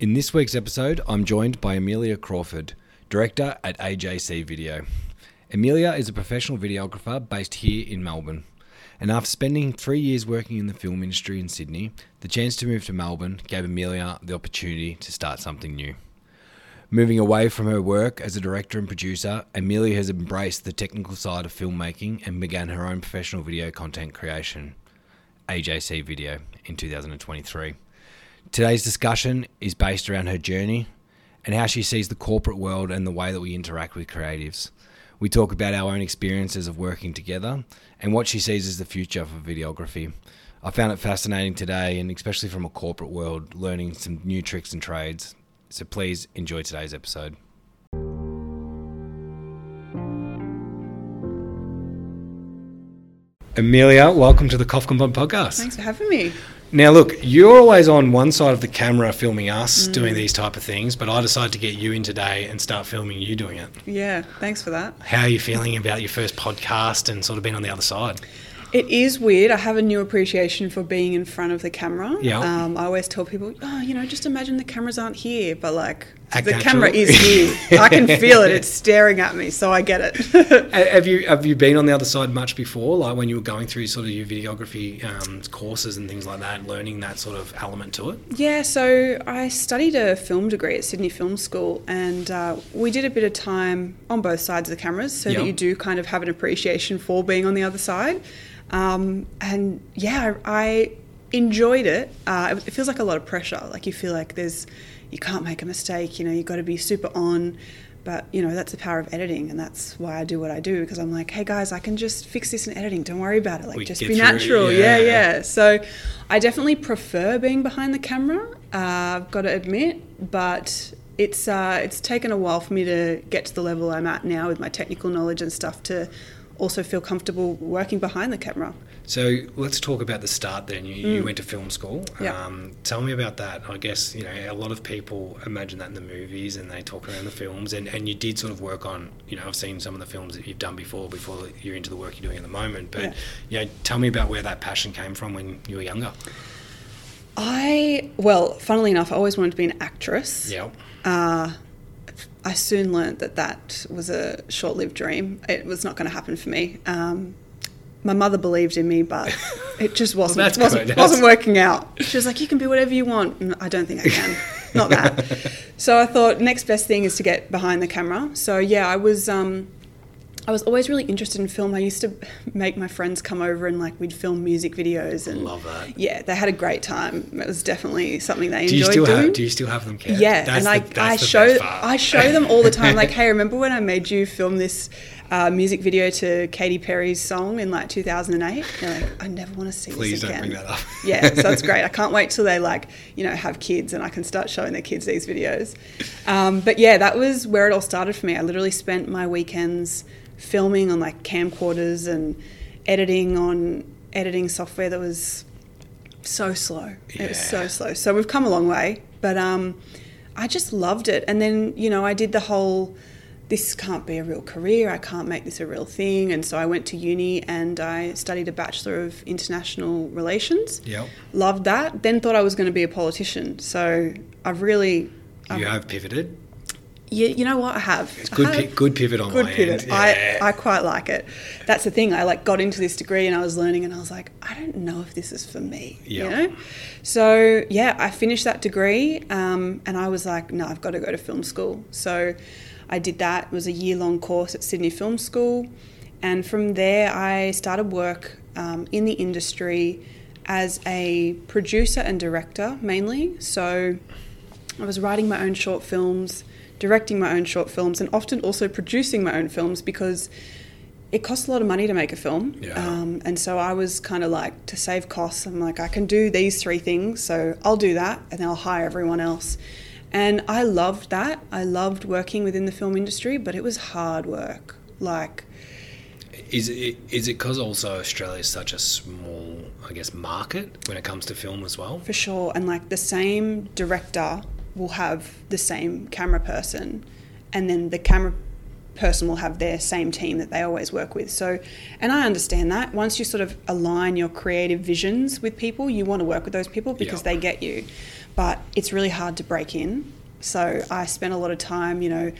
In this week's episode, I'm joined by Amelia Crawford, director at AJC Video. Amelia is a professional videographer based here in Melbourne. And after spending three years working in the film industry in Sydney, the chance to move to Melbourne gave Amelia the opportunity to start something new. Moving away from her work as a director and producer, Amelia has embraced the technical side of filmmaking and began her own professional video content creation, AJC Video, in 2023. Today's discussion is based around her journey and how she sees the corporate world and the way that we interact with creatives. We talk about our own experiences of working together and what she sees as the future for videography. I found it fascinating today, and especially from a corporate world, learning some new tricks and trades. So please enjoy today's episode. Amelia, welcome to the Kofkin Bond podcast. Thanks for having me. Now, look, you're always on one side of the camera filming us doing these type of things, but I decided to get you in today and start filming you doing it. Yeah, thanks for that. How are you feeling about your first podcast and sort of being on the other side? It is weird. I have a new appreciation for being in front of the camera. Yeah. Um, I always tell people, oh, you know, just imagine the cameras aren't here, but like The camera is here. I can feel it. It's staring at me, so I get it. Have you have you been on the other side much before, like when you were going through sort of your videography um, courses and things like that, learning that sort of element to it? Yeah, so I studied a film degree at Sydney Film School, and uh, we did a bit of time on both sides of the cameras so Yep. that you do kind of have an appreciation for being on the other side. Um, and yeah, I, I enjoyed it. Uh, it feels like a lot of pressure. Like you feel like there's, you can't make a mistake. You know, you've got to be super on. But you know that's the power of editing, and that's why I do what I do because I'm like, hey guys, I can just fix this in editing. Don't worry about it. Like We just be through it, natural. yeah. yeah. yeah. So I definitely prefer being behind the camera. Uh, I've got to admit, but it's uh, it's taken a while for me to get to the level I'm at now with my technical knowledge and stuff to also feel comfortable working behind the camera. So let's talk about the start. Then you, you went to film school. Yeah. Um, tell me about that. I guess you know a lot of people imagine that in the movies and they talk around the films, and, and you did sort of work on. You know, I've seen some of the films that you've done before before you're into the work you're doing at the moment. But Yeah. you know, tell me about where that passion came from when you were younger. I well, funnily enough, I always wanted to be an actress. Yeah. Uh, I soon learned that that was a short-lived dream. It was not going to happen for me. Um, my mother believed in me, but it just wasn't that's wasn't, wasn't working out. She was like, "You can be whatever you want." And I don't think I can. not that. So I thought next best thing is to get behind the camera. So yeah, I was. Um, I was always really interested in film. I used to make my friends come over and like we'd film music videos and Love that. yeah, they had a great time. It was definitely something they Do you enjoyed still doing. have Do you still have them? Kept? Yeah, That's and I, the, I the show. I show them all the time. Like, hey, remember when I made you film this uh, music video to Katy Perry's song in like 2008? They're like, I never want to see Please this don't again. bring that up. yeah, so it's great. I can't wait till they like you know have kids and I can start showing their kids these videos. Um, but yeah, that was where it all started for me. I literally spent my weekends filming on like camcorders and editing on editing software that was so slow. It was so slow. So we've come a long way, but um, I just loved it. And then you know I did the whole this can't be a real career. I can't make this a real thing. And so I went to uni and I studied a bachelor of international relations. Yep. Loved that. Then thought I was going to be a politician. So I've really. You have pivoted. Yeah, you know what I have. It's good. have- Pi- good pivot on good my pivot. end. Yeah. I, I quite like it. That's the thing. I like got into this degree and I was learning and I was like, I don't know if this is for me. Yeah. You know? So yeah, I finished that degree um, and I was like, no, I've got to go to film school. So I did that. It was a year long course at Sydney Film School. And from there, I started work um, in the industry as a producer and director mainly. So I was writing my own short films, directing my own short films, and often also producing my own films because it costs a lot of money to make a film. Yeah. Um, and so I was kind of like, to save costs, I'm like, I can do these three things, so I'll do that, and then I'll hire everyone else. And I loved that. I loved working within the film industry, but it was hard work. Like, Is it is it because also Australia is such a small, I guess, market when it comes to film as well? For sure. And like the same director will have the same camera person, and then the camera person will have their same team that they always work with. So, and I understand that. Once you sort of align your creative visions with people, you want to work with those people because Yeah. they get you. But it's really hard to break in. So I spent a lot of time, you know,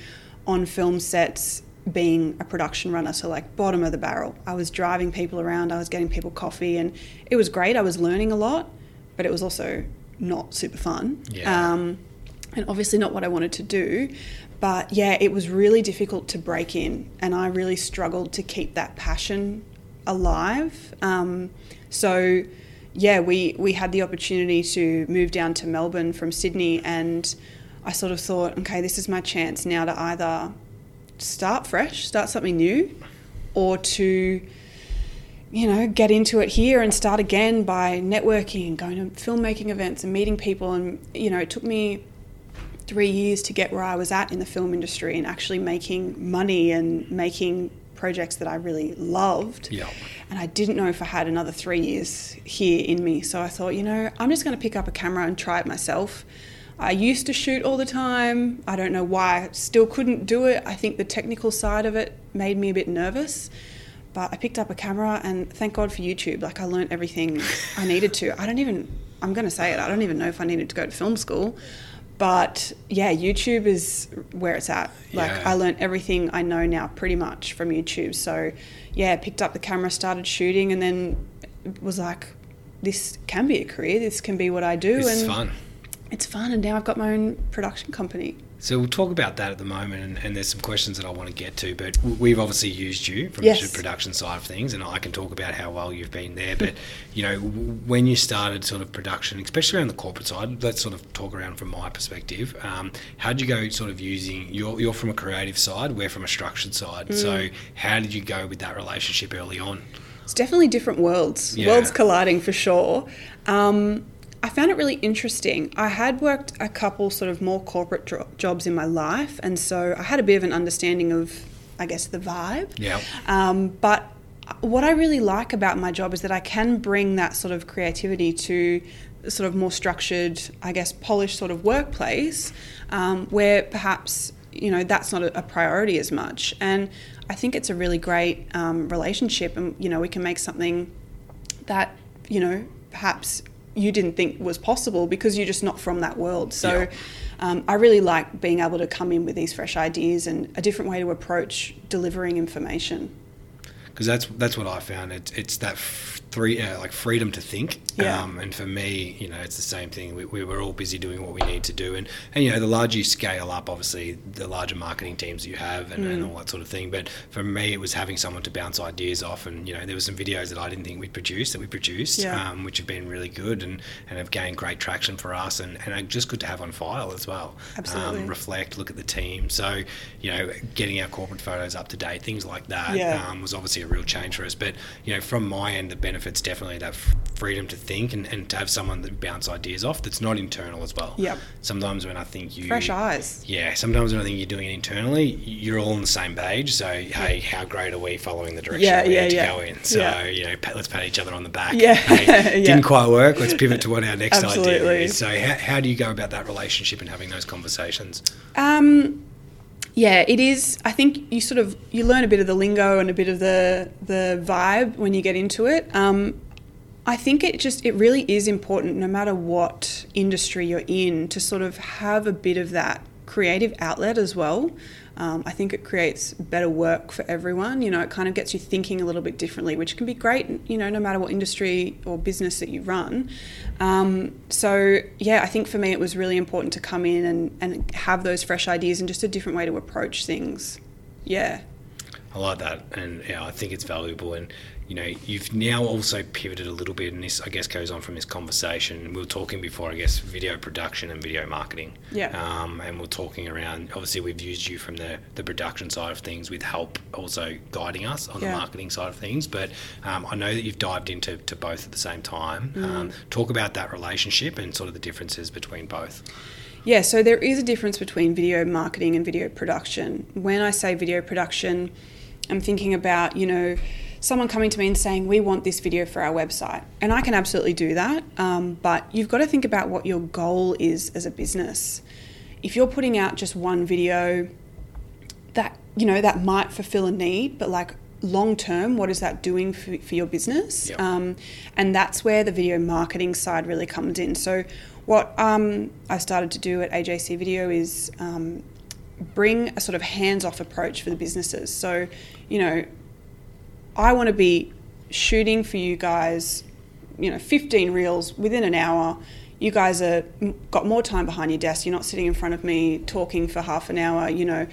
on film sets being a production runner, so like bottom of the barrel. I was driving people around, I was getting people coffee, and it was great. I was learning a lot, but it was also not super fun. Yeah. Um, and obviously not what I wanted to do. But yeah, it was really difficult to break in, and I really struggled to keep that passion alive. Um, so yeah, we, we had the opportunity to move down to Melbourne from Sydney, and I sort of thought, okay, this is my chance now to either start fresh, start something new, or to, you know, get into it here and start again by networking and going to filmmaking events and meeting people. And, you know, it took me three years to get where I was at in the film industry and actually making money and making projects that I really loved. Yeah. And I didn't know if I had another three years here in me. So I thought, you know, I'm just going to pick up a camera and try it myself. I used to shoot all the time. I don't know why I still couldn't do it. I think the technical side of it made me a bit nervous. But I picked up a camera and thank God for YouTube. Like I learned everything I needed to. I don't even, I'm going to say it, I don't even know if I needed to go to film school. But yeah, YouTube is where it's at. Like Yeah. I learned everything I know now pretty much from YouTube. So yeah, picked up the camera, started shooting, and then was like, this can be a career. This can be what I do. This and fun. it's fun and now I've got my own production company. So we'll talk about that at the moment, and, and there's some questions that I want to get to. But we've obviously used you from Yes. the production side of things, and I can talk about how well you've been there. But you know, when you started sort of production, especially around the corporate side, let's sort of talk around from my perspective. Um, how did you go sort of using? You're, you're from a creative side, we're from a structured side. So how did you go with that relationship early on? It's definitely different worlds, Yeah. worlds colliding for sure. Um, I found it really interesting. I had worked a couple sort of more corporate jobs in my life, and so I had a bit of an understanding of, I guess, the vibe. Yeah. Um, but what I really like about my job is that I can bring that sort of creativity to sort of more structured, I guess, polished sort of workplace um, where perhaps, you know, that's not a, a priority as much. And I think it's a really great um, relationship, and, you know, we can make something that, you know, perhaps you didn't think was possible because you're just not from that world. So Yeah. um, I really like being able to come in with these fresh ideas and a different way to approach delivering information. because that's that's what I found. It's it's that f- three uh, like freedom to think. Yeah. Um, and for me, you know, it's the same thing. We, we were all busy doing what we need to do, and and you know, the larger you scale up, obviously, the larger marketing teams you have, and, Mm. and all that sort of thing. But for me, it was having someone to bounce ideas off, and you know, there were some videos that I didn't think we'd produce that we produced, Yeah. um, which have been really good and, and have gained great traction for us, and, and are just good to have on file as well. Absolutely. Um, reflect, look at the team. So, you know, getting our corporate photos up to date, things like that, Yeah. um, was obviously a real change for us. But, you know, from my end, the benefits definitely that f- freedom to think and, and to have someone that bounce ideas off that's not internal as well. Yep. Sometimes when I think you. Fresh eyes. Yeah, sometimes when I think you're doing it internally, you're all on the same page. So, hey, how great are we following the direction Yeah, we yeah, need to yeah. go in? So, Yeah. you know, pat, let's pat each other on the back. Yeah, Hey. Didn't quite work. Let's pivot to what our next idea is. So, how, how do you go about that relationship and having those conversations? Um, yeah, it is. I think you sort of you learn a bit of the lingo and a bit of the the vibe when you get into it. Um, I think it just it really is important, no matter what industry you're in, to sort of have a bit of that creative outlet as well. Um, I think it creates better work for everyone. You know, it kind of gets you thinking a little bit differently, which can be great. You know, no matter what industry or business that you run. Um, so yeah, I think for me it was really important to come in and, and have those fresh ideas and just a different way to approach things. Yeah. I like that, and yeah, I think it's valuable. And you know, you've now also pivoted a little bit, and this I guess goes on from this conversation. We were talking before, I guess, video production and video marketing. Yeah. Um, and we're talking around. Obviously, we've used you from the the production side of things with help, also guiding us on Yeah. the marketing side of things. But um, I know that you've dived into to both at the same time. Mm. Um, talk about that relationship and sort of the differences between both. Yeah, so there is a difference between video marketing and video production. When I say video production, I'm thinking about, you know, someone coming to me and saying, We want this video for our website. And I can absolutely do that. Um, but you've got to think about what your goal is as a business. If you're putting out just one video, that, you know, that might fulfill a need, but like, long term what is that doing for, for your business Yep. um, and that's where the video marketing side really comes in so what um, I started to do at AJC Video is um, bring a sort of hands-off approach for the businesses. So, you know, I want to be shooting for you guys, you know, 15 reels within an hour. You guys are got more time behind your desk. You're not sitting in front of me talking for half an hour. You know,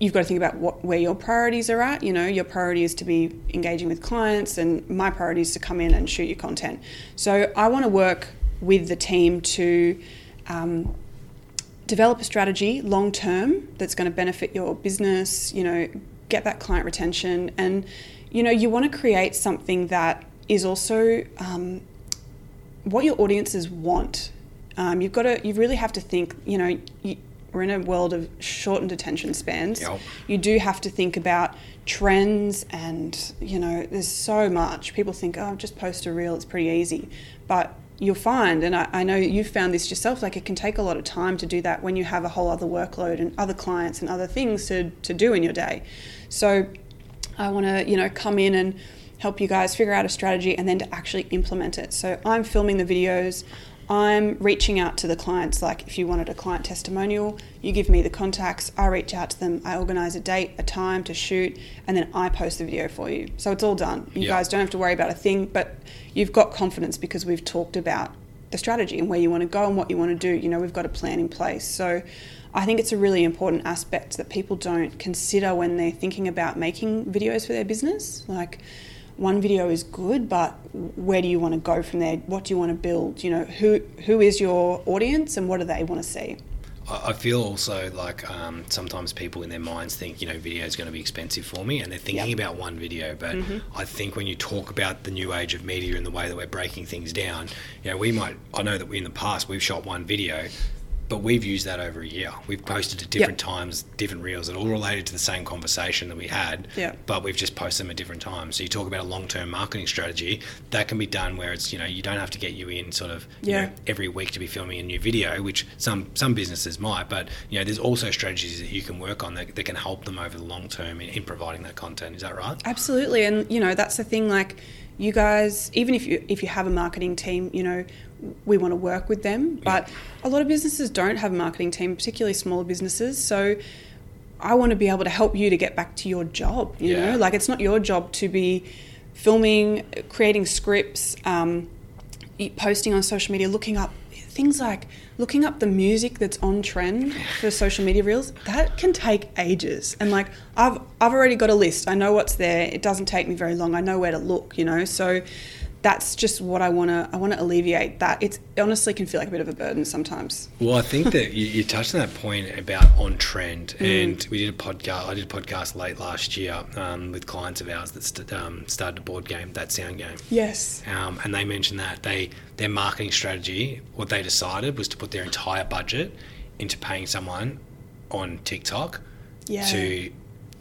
you've got to think about what where your priorities are at. You know, your priority is to be engaging with clients, and my priority is to come in and shoot your content. So I want to work with the team to um, develop a strategy long term that's going to benefit your business. You know, get that client retention, and you know, you want to create something that is also um, what your audiences want. Um, you've got to, you really have to think. You know, you, we're in a world of shortened attention spans. Yep. You do have to think about trends, and you know, there's so much. People think, oh, just post a reel; it's pretty easy, but you'll find, and I, I know you've found this yourself, like it can take a lot of time to do that when you have a whole other workload and other clients and other things to, to do in your day. So I want to, you know, come in and help you guys figure out a strategy and then to actually implement it. So I'm filming the videos. I'm reaching out to the clients. Like, if you wanted a client testimonial, you give me the contacts, I reach out to them, I organize a date, a time to shoot, and then I post the video for you. So it's all done. You Yeah. guys don't have to worry about a thing, but you've got confidence because we've talked about the strategy and where you want to go and what you want to do. You know, we've got a plan in place. So I think it's a really important aspect that people don't consider when they're thinking about making videos for their business. Like, one video is good, but where do you want to go from there? What do you want to build? You know, who who is your audience and what do they want to see? I feel also like um, sometimes people in their minds think, you know, video is going to be expensive for me, and they're thinking Yep. about one video. But I think when you talk about the new age of media and the way that we're breaking things down, you know, we might. I know that we in the past we've shot one video, but we've used that over a year. We've posted at different times, different reels that all related to the same conversation that we had. Yep. But we've just posted them at different times. So you talk about a long-term marketing strategy that can be done where it's you know you don't have to get you in sort of you Yeah. know, every week to be filming a new video, which some some businesses might, but you know, there's also strategies that you can work on that, that can help them over the long term in, in providing that content. Is that right? Absolutely, and you know that's the thing. Like you guys, even if you if you have a marketing team, you know we want to work with them. But a lot of businesses don't have a marketing team, particularly smaller businesses. So I want to be able to help you to get back to your job. You Yeah. know, like it's not your job to be filming, creating scripts, um, posting on social media, looking up things like looking up the music that's on trend for social media reels. That can take ages. And like I've I've already got a list. I know what's there. It doesn't take me very long. I know where to look. You know, so that's just what I want to I want to alleviate that. It's it honestly can feel like a bit of a burden sometimes. Well, I think that you, you touched on that point about on trend, and we did a podcast. I did a podcast late last year um, with clients of ours that st- um, started a board game, that sound game. Yes. um, and they mentioned that they their marketing strategy, what they decided was to put their entire budget into paying someone on TikTok Yeah. to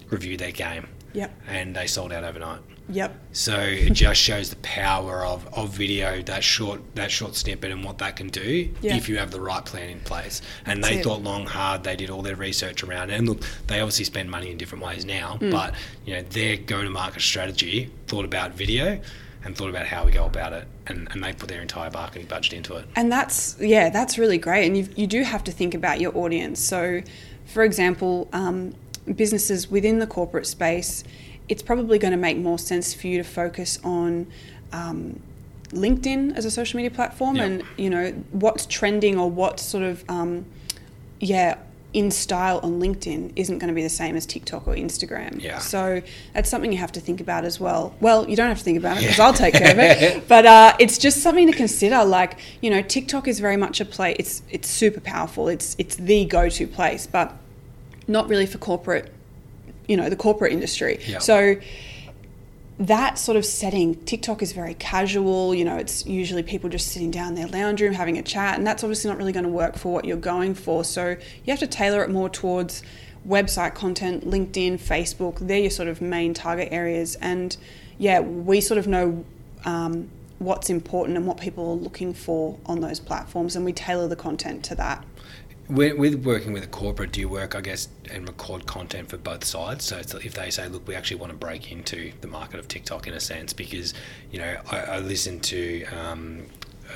review their game, Yep. and they sold out overnight. Yep. So it just shows the power of, of video, that short that short snippet, and what that can do Yeah. if you have the right plan in place. And That's they it. thought long, hard. They did all their research around it. And look, they obviously spend money in different ways now, Mm. but you know their go-to-market strategy thought about video and thought about how we go about it, and, and they put their entire marketing budget into it. And that's yeah, that's really great. And you you do have to think about your audience. So, for example, um, businesses within the corporate space, it's probably going to make more sense for you to focus on. Um, LinkedIn as a social media platform, Yeah. and you know what's trending or what's sort of um, yeah in style on LinkedIn isn't going to be the same as TikTok or Instagram. Yeah. So that's something you have to think about as well. Well, you don't have to think about it because I'll take care of it. But uh, it's just something to consider. Like you know, TikTok is very much a play. It's it's super powerful. It's it's the go-to place, but not really for corporate. You know, the corporate industry. Yeah. So that sort of setting, TikTok is very casual. You know, it's usually people just sitting down in their lounge room having a chat, and that's obviously not really going to work for what you're going for. So you have to tailor it more towards website content, LinkedIn, Facebook. They're your sort of main target areas. And yeah, we sort of know um, what's important and what people are looking for on those platforms, and we tailor the content to that. With, with working with a corporate, do you work, I guess, and record content for both sides? So if they say, look, we actually want to break into the market of TikTok in a sense, because, you know, I, I to um,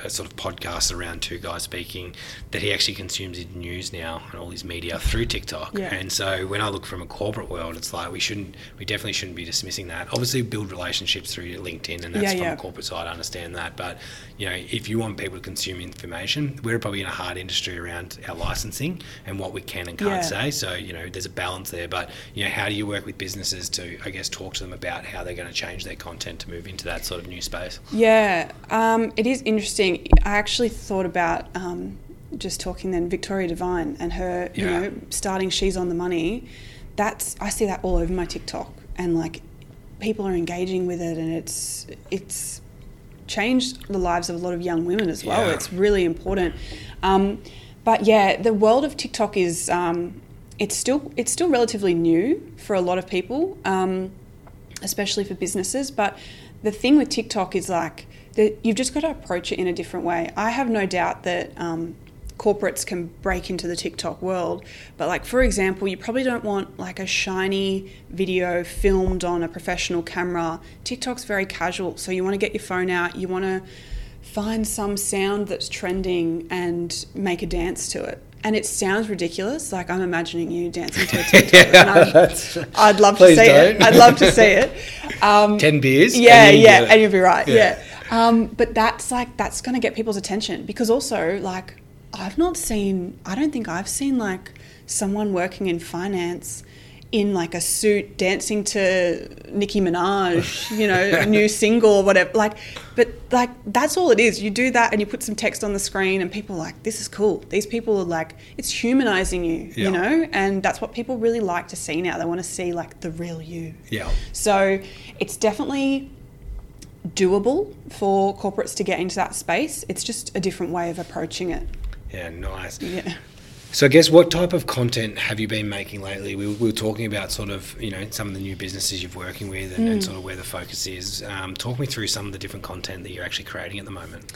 a sort of podcast around two guys speaking that he actually consumes his news now and all his media through TikTok. Yeah. And so when I look from a corporate world, it's like we shouldn't, we definitely shouldn't be dismissing that. Obviously, build relationships through LinkedIn, and that's Yeah, from yeah. a corporate side. I understand that, but you know, if you want people to consume information, we're probably in a hard industry around our licensing and what we can and can't say. So you know, there's a balance there. But you know, how do you work with businesses to, I guess, talk to them about how they're going to change their content to move into that sort of new space? Yeah, um, it is interesting. I actually thought about um, just talking then Victoria Devine and her, you know, starting She's on the Money. That's I see that all over my TikTok, and like people are engaging with it, and it's it's changed the lives of a lot of young women as well. Yeah. It's really important. Um, but yeah, the world of TikTok is um, it's still it's still relatively new for a lot of people. Um, especially for businesses. But the thing with TikTok is like that you've just got to approach it in a different way. I have no doubt that um, corporates can break into the TikTok world, but like for example, you probably don't want like a shiny video filmed on a professional camera. TikTok's very casual, so you want to get your phone out. You want to find some sound that's trending and make a dance to it. And it sounds ridiculous. Like I'm imagining you dancing to a TikTok. and I'd, I'd love to see it. don't. I'd love to see it. Um, Ten beers. yeah, and yeah, and you'll be right. Yeah. Yeah. Um, but that's like that's going to get people's attention because also like I've not seen. I don't think I've seen like someone working in finance in like a suit dancing to Nicki Minaj, you know, a new single or whatever. Like, but like that's all it is. You do that and you put some text on the screen, and people are like, "This is cool." These people are like, it's humanizing you, Yeah. you know, and that's what people really like to see now. They want to see like the real you. Yeah. So it's definitely doable for corporates to get into that space. It's just a different way of approaching it. Yeah, nice. Yeah. So I guess what type of content have you been making lately? We, we were talking about sort of you know some of the new businesses you're working with and, and sort of where the focus is. Um, talk me through some of the different content that you're actually creating at the moment.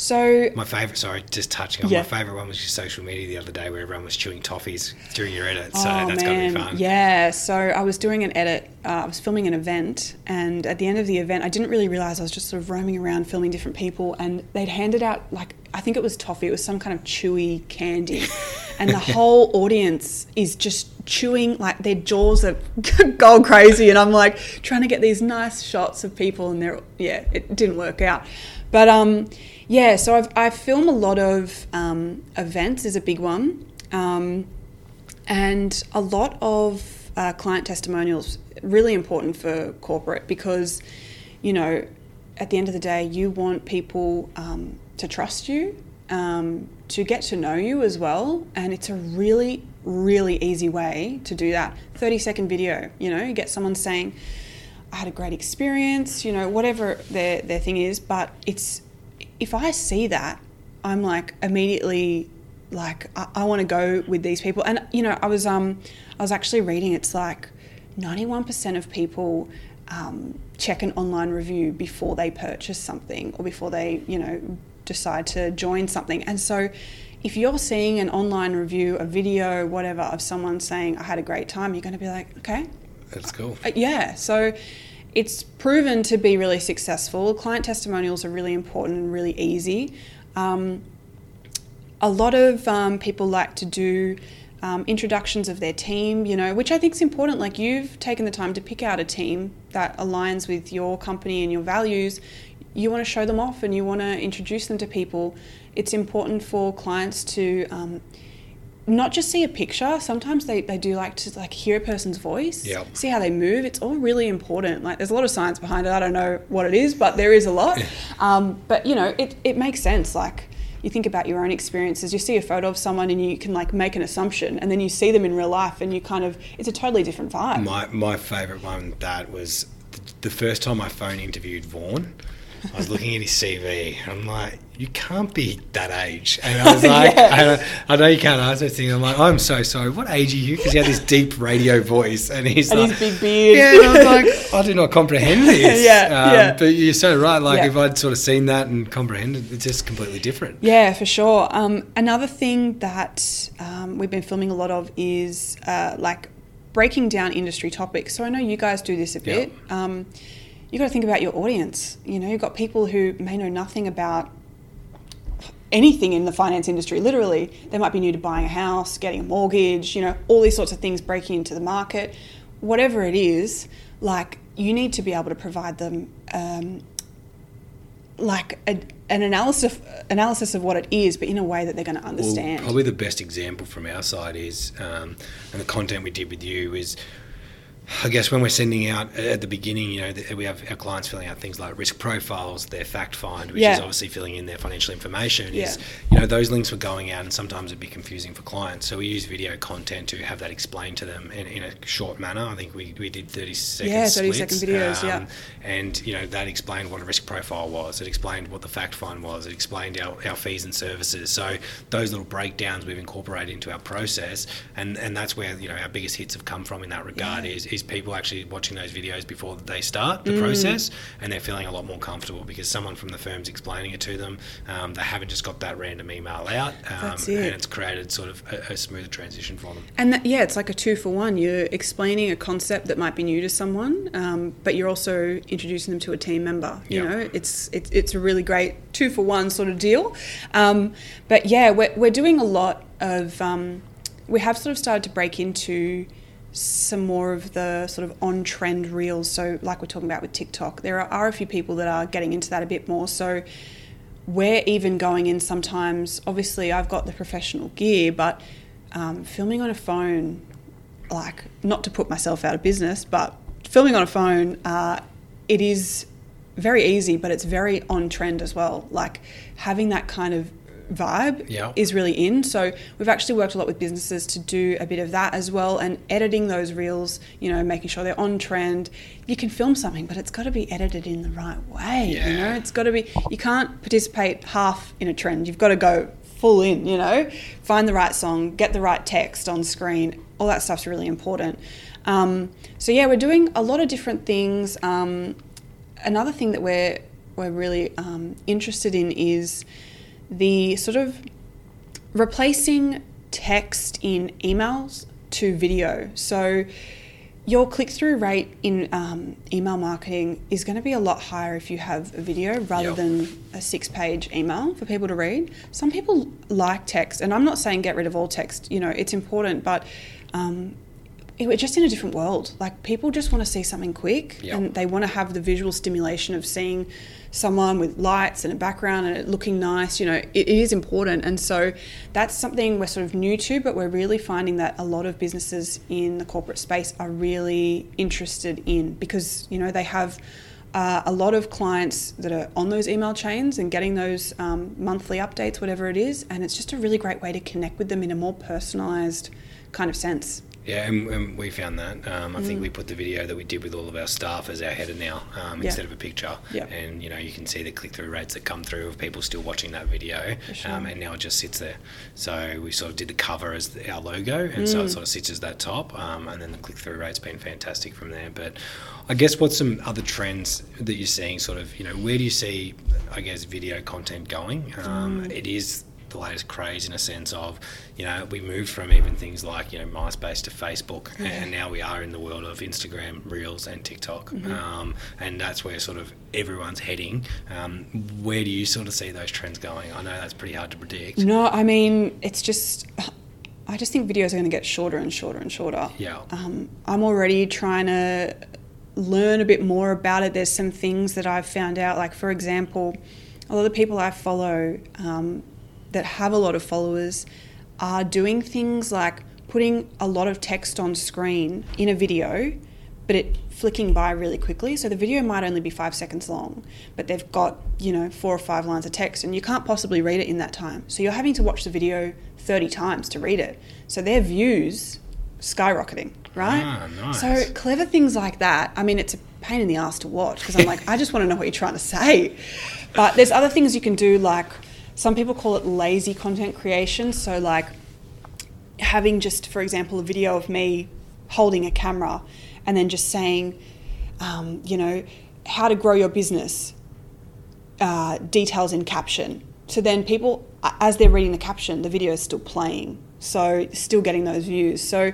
So My favorite, sorry, just touching on Yeah. my favorite one was your social media the other day where everyone was chewing toffees during your edit. So oh that's man, to be fun. yeah. So I was doing an edit. Uh, I was filming an event, and at the end of the event, I didn't really realize I was just sort of roaming around filming different people, and they'd handed out like I think it was toffee. It was some kind of chewy candy, and the whole audience is just chewing like their jaws are go crazy, and I'm like trying to get these nice shots of people, and they're yeah, it didn't work out, but um. Yeah, so I've, I film a lot of um, events is a big one. Um, and a lot of uh, client testimonials really important for corporate because you know at the end of the day you want people um, to trust you um, to get to know you as well and it's a really really easy way to do that 30 second video you know you get someone saying i had a great experience you know whatever their, their thing is but it's if i see that i'm like immediately like I, I want to go with these people. And you know, I was um I was actually reading it's like 91% of people um, check an online review before they purchase something or before they you know decide to join something. And so if you're seeing an online review, a video, whatever of someone saying I had a great time, you're going to be like, okay, That's cool. uh, yeah, so it's proven to be really successful. Client testimonials are really important and really easy. Um, a lot of um, people like to do um, introductions of their team, you know, which I think is important. Like you've taken the time to pick out a team that aligns with your company and your values. You want to show them off and you want to introduce them to people. It's important for clients to um, not just see a picture. Sometimes they, they do like to like hear a person's voice, Yep. see how they move. It's all really important. Like there's a lot of science behind it. I don't know what it is, but there is a lot. um, but you know, it, it makes sense. Like you think about your own experiences. You see a photo of someone and you can like make an assumption, and then you see them in real life, and you kind of it's a totally different vibe. My my favourite one that was the first time my phone interviewed Vaughan. I was looking at his CV. I'm like, you can't be that age. And I was like, Yeah. I, I know you can't answer this thing. I'm like, I'm so sorry. What age are you? Because he had this deep radio voice, and he's and like, his big beard. yeah. And I was like, I do not comprehend this. Yeah, um, yeah. But you're so right. Like Yeah. if I'd sort of seen that and comprehended, it's just completely different. Yeah, for sure. Um, another thing that um, we've been filming a lot of is uh, like breaking down industry topics. So I know you guys do this a Yeah. bit. Um, you got to think about your audience. You know, you've got people who may know nothing about anything in the finance industry, literally. They might be new to buying a house, getting a mortgage, you know, all these sorts of things breaking into the market. Whatever it is, like you need to be able to provide them um, like a, an analysis analysis of what it is, but in a way that they're going to understand. Well, probably the best example from our side is, um, and the content we did with you is I guess when we're sending out uh, at the beginning, you know, we have our clients filling out things like risk profiles, their fact find, which Yeah. is obviously filling in their financial information. Is Yeah. you know those links were going out, and sometimes it'd be confusing for clients. So we use video content to have that explained to them in, in a short manner. I think we, we did thirty second Yeah, 30 splits, second videos, yeah. Um, and you know that explained what a risk profile was. It explained what the fact find was. It explained our, our fees and services. So those little breakdowns we've incorporated into our process, and and that's where you know our biggest hits have come from in that regard. Yeah. Is is people actually watching those videos before they start Mm. the process, and they're feeling a lot more comfortable because someone from the firm's explaining it to them. Um, they haven't just got that random email out, um, That's and it's created sort of a, a smoother transition for them. And that, yeah, it's like a two for one. You're explaining a concept that might be new to someone, um, but you're also introducing them to a team member. You Yeah. know, it's, it's it's a really great two for one sort of deal. Um, but yeah, we're we're doing a lot of. Um, we have sort of started to break into some more of the sort of on trend reels. So, like we're talking about with TikTok, there are, a few people that are getting into that a bit more. So, we're even going in sometimes. Obviously, I've got the professional gear, but um, filming on a phone, like not to put myself out of business, but filming on a phone, uh, it is very easy, but it's very on trend as well. Like having that kind of vibe Yeah. is really in. So we've actually worked a lot with businesses to do a bit of that as well and editing those reels, you know, making sure they're on trend. You can film something, but it's got to be edited in the right way, you know? It's got to be you can't participate half in a trend. You've got to go full in, you know? Find the right song, get the right text on screen. All that stuff's really important. Um, so yeah, we're doing a lot of different things. Um, another thing that we're we're really um, interested in is the sort of replacing text in emails to video. So your click through rate in um, email marketing is going to be a lot higher if you have a video rather Yep. than a six page email for people to read. Some people like text, and I'm not saying get rid of all text, you know, it's important, but um, it- we're just in a different world. Like people just want to see something quick Yep. and they want to have the visual stimulation of seeing someone with lights and a background and it looking nice. You know, it, it is important. And so that's something we're sort of new to, but we're really finding that a lot of businesses in the corporate space are really interested in because, you know, they have. Uh, a lot of clients that are on those email chains and getting those um, monthly updates, whatever it is, and it's just a really great way to connect with them in a more personalised kind of sense. Yeah, and, and we found that. Um, I think we put the video that we did with all of our staff as our header now um, Mm. Yeah. instead of a picture. Yeah. And, you know, you can see the click through rates that come through of people still watching that video. sure. Um, and now it just sits there. So we sort of did the cover as the, our logo, and so it Mm. sort of sits as that top. Um, and then the click through rate's been fantastic from there. But I guess what's some other trends that you're seeing, sort of, you know, where do you see, I guess, video content going? Um, Mm. It is the latest craze in a sense of, you know, we moved from even things like, you know, MySpace to Facebook, and now we are in the world of Instagram, Reels, and TikTok. Mm-hmm. Um, and that's where sort of everyone's heading. Um, where do you sort of see those trends going? I know that's pretty hard to predict. No, I mean, it's just, I just think videos are going to get shorter and shorter and shorter. Yeah. Um, I'm already trying to learn a bit more about it. There's some things that I've found out, like, for example, a lot of people I follow um, that have a lot of followers are doing things like putting a lot of text on screen in a video, but it flicking by really quickly. So the video might only be five seconds long, but they've got, you know, four or five lines of text and you can't possibly read it in that time. So you're having to watch the video 30 times to read it. So their views skyrocketing, right? Ah, nice. So clever things like that. I mean, it's a pain in the ass to watch because I'm like, I just want to know what you're trying to say. But there's other things you can do, like some people call it lazy content creation. So, like having just, for example, a video of me holding a camera and then just saying, um, you know, how to grow your business, uh, details in caption. So then people, as they're reading the caption, the video is still playing. So still getting those views. So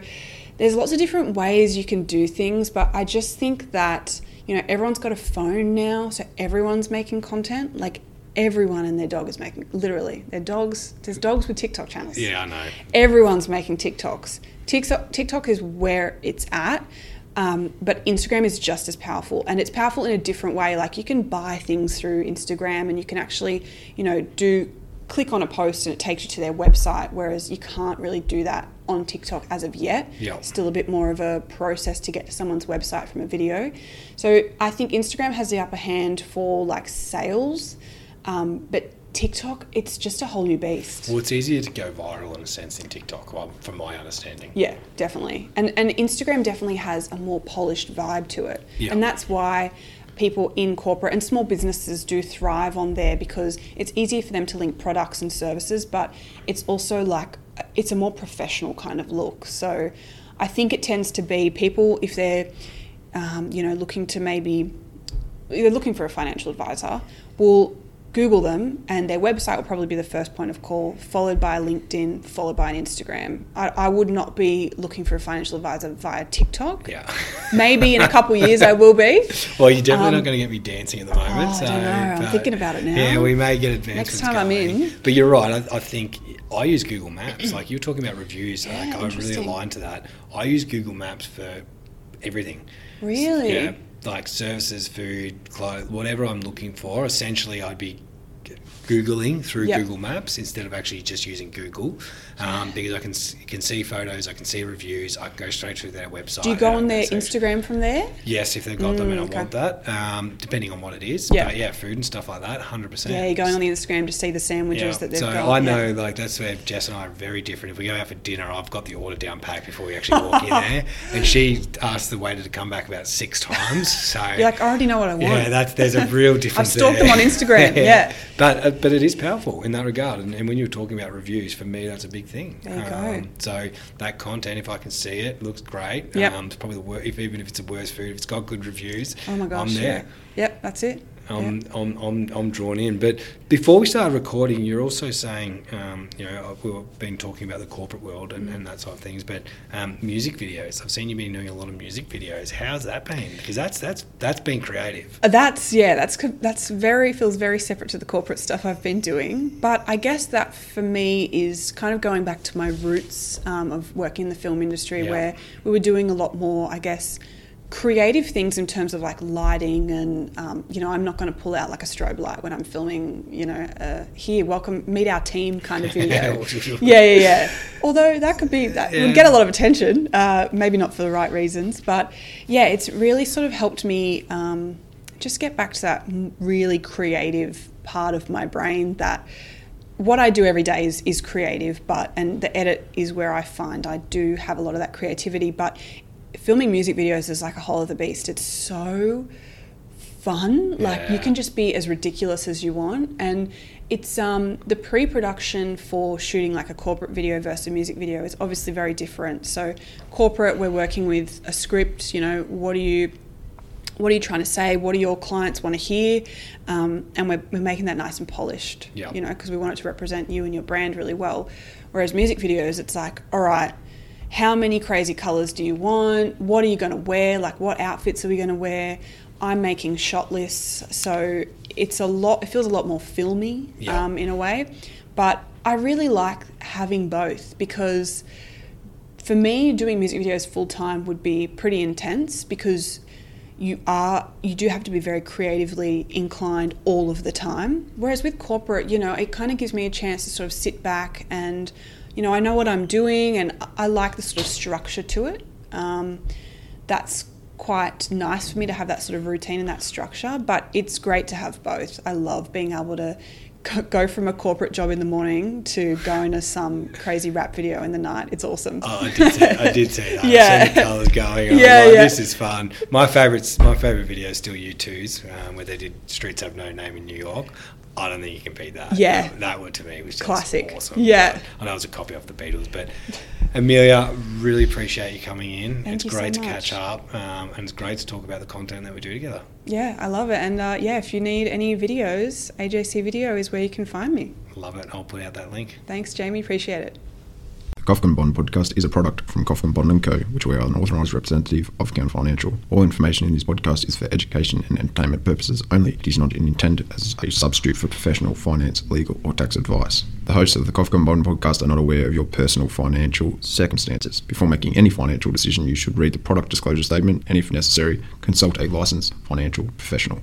there's lots of different ways you can do things, but I just think that, you know, everyone's got a phone now, so everyone's making content. Like everyone and their dog is making literally their dogs. There's dogs with TikTok channels. Yeah, I know. Everyone's making TikToks. TikTok TikTok is where it's at. Um, but Instagram is just as powerful, and it's powerful in a different way. Like you can buy things through Instagram, and you can actually, you know, do click on a post and it takes you to their website. Whereas you can't really do that on TikTok as of yet. Yeah. Still a bit more of a process to get to someone's website from a video. So I think Instagram has the upper hand for like sales, um, but TikTok, it's just a whole new beast. Well, it's easier to go viral in a sense than TikTok, well, from my understanding. Yeah, definitely. And and Instagram definitely has a more polished vibe to it. Yeah. And that's why people in corporate and small businesses do thrive on there because it's easier for them to link products and services, but it's also like it's a more professional kind of look. So I think it tends to be people if they're um, you know looking to maybe they're looking for a financial advisor will Google them, and their website will probably be the first point of call, followed by LinkedIn, followed by an Instagram. I, I would not be looking for a financial advisor via TikTok. Yeah. Maybe in a couple of years I will be. well, you're definitely Um, not going to get me dancing at the moment. oh, I don't know. I'm thinking about it now. Yeah, we may get advanced. Next time I'm in. But you're right. I, I think I use Google Maps. Like you're talking about reviews. Yeah, like I really interesting. align to that. I use Google Maps for everything. Really? Yeah, like services, food, clothes, whatever I'm looking for. Essentially, I'd be googling through Yep. Google Maps instead of actually just using Google, um, because I can can see photos, I can see reviews, I can go straight through their website. Do you go on their. Instagram from there? Yes, if they've got them and I Mm, okay. want that, um, depending on what it is. Yeah. But yeah, food and stuff like that, hundred percent. Yeah, you're going on the Instagram to see the sandwiches that they've so got. I yeah. know, like that's where Jess and I are very different. If we go out for dinner, I've got the order down packed before we actually walk in there, and she asks the waiter to come back about six times. So You're like, I already know what I want. yeah, that's there's a real difference. I've stalked there. them on Instagram, yeah. but uh, but it is powerful in that regard. And, and when you were talking about reviews, for me, that's a big thing. There you go. Um, so that content, if I can see it, looks great. Yep. Um, it's probably the wor- if even if it's the worst food, if it's got good reviews, oh my gosh. I'm there. Yeah. Yep, that's it. I'm, I'm, I'm, I'm drawn in. But before we started recording, you're also saying, um, you know, we've been talking about the corporate world and, and that sort of things, but um, music videos. I've seen you've been doing a lot of music videos. How's that been? Because that's that's that's been creative. Uh, That's yeah, that's that's very feels very separate to the corporate stuff I've been doing. But I guess that for me is kind of going back to my roots um, of working in the film industry, Yeah. where we were doing a lot more, I guess, creative things in terms of like lighting and um, you know I'm not going to pull out like a strobe light when I'm filming. You know, uh, here, welcome, meet our team kind of video. yeah, yeah, yeah. Although that could be that Yeah. would get a lot of attention, uh, maybe not for the right reasons, but yeah, it's really sort of helped me um, just get back to that really creative part of my brain that what I do every day is, is creative, but and the edit is where I find I do have a lot of that creativity. But filming music videos is like a whole other beast. It's so fun. Like you can just be as ridiculous as you want, and it's um, the pre-production for shooting like a corporate video versus a music video is obviously very different. So corporate, we're working with a script. You know, what do you what are you trying to say? What do your clients want to hear? Um, and we're, we're making that nice and polished, Yeah. you know, because we want it to represent you and your brand really well. Whereas music videos, it's like, all right, how many crazy colors do you want? What are you going to wear? Like, what outfits are we going to wear? I'm making shot lists, so it's a lot. It feels a lot more filmy Yeah. um, in a way, but I really like having both because for me, doing music videos full time would be pretty intense because you are you do have to be very creatively inclined all of the time. Whereas with corporate, you know, it kind of gives me a chance to sort of sit back and, you know, I know what I'm doing and I like the sort of structure to it. Um, that's quite nice for me to have that sort of routine and that structure, but it's great to have both. I love being able to go- from a corporate job in the morning to going to some crazy rap video in the night. It's awesome. Oh, I did see, I did see that. Yeah. The colours going. I'm Yeah, like, yeah. This is fun. My favourite, my favourite video is still U2's, um, where they did Streets Have No Name in New York. I don't think you can beat that. Yeah. That, that one to me was just Classic. awesome. Yeah. I know it was a copy off the Beatles, but Amelia, really appreciate you coming in. Thank it's you so great to catch up, um, and it's great to talk about the content that we do together. Yeah, I love it. And uh, yeah, if you need any videos, AJC Video is where you can find me. Love it. I'll put out that link. Thanks, Jamie. Appreciate it. Kofkin Bond podcast is a product from Kofkin Bond & Co., which we are an authorised representative of Count Financial. All information in this podcast is for education and entertainment purposes only. It is not intended as a substitute for professional finance, legal or tax advice. The hosts of the Kofkin Bond podcast are not aware of your personal financial circumstances. Before making any financial decision, you should read the product disclosure statement and, if necessary, consult a licensed financial professional.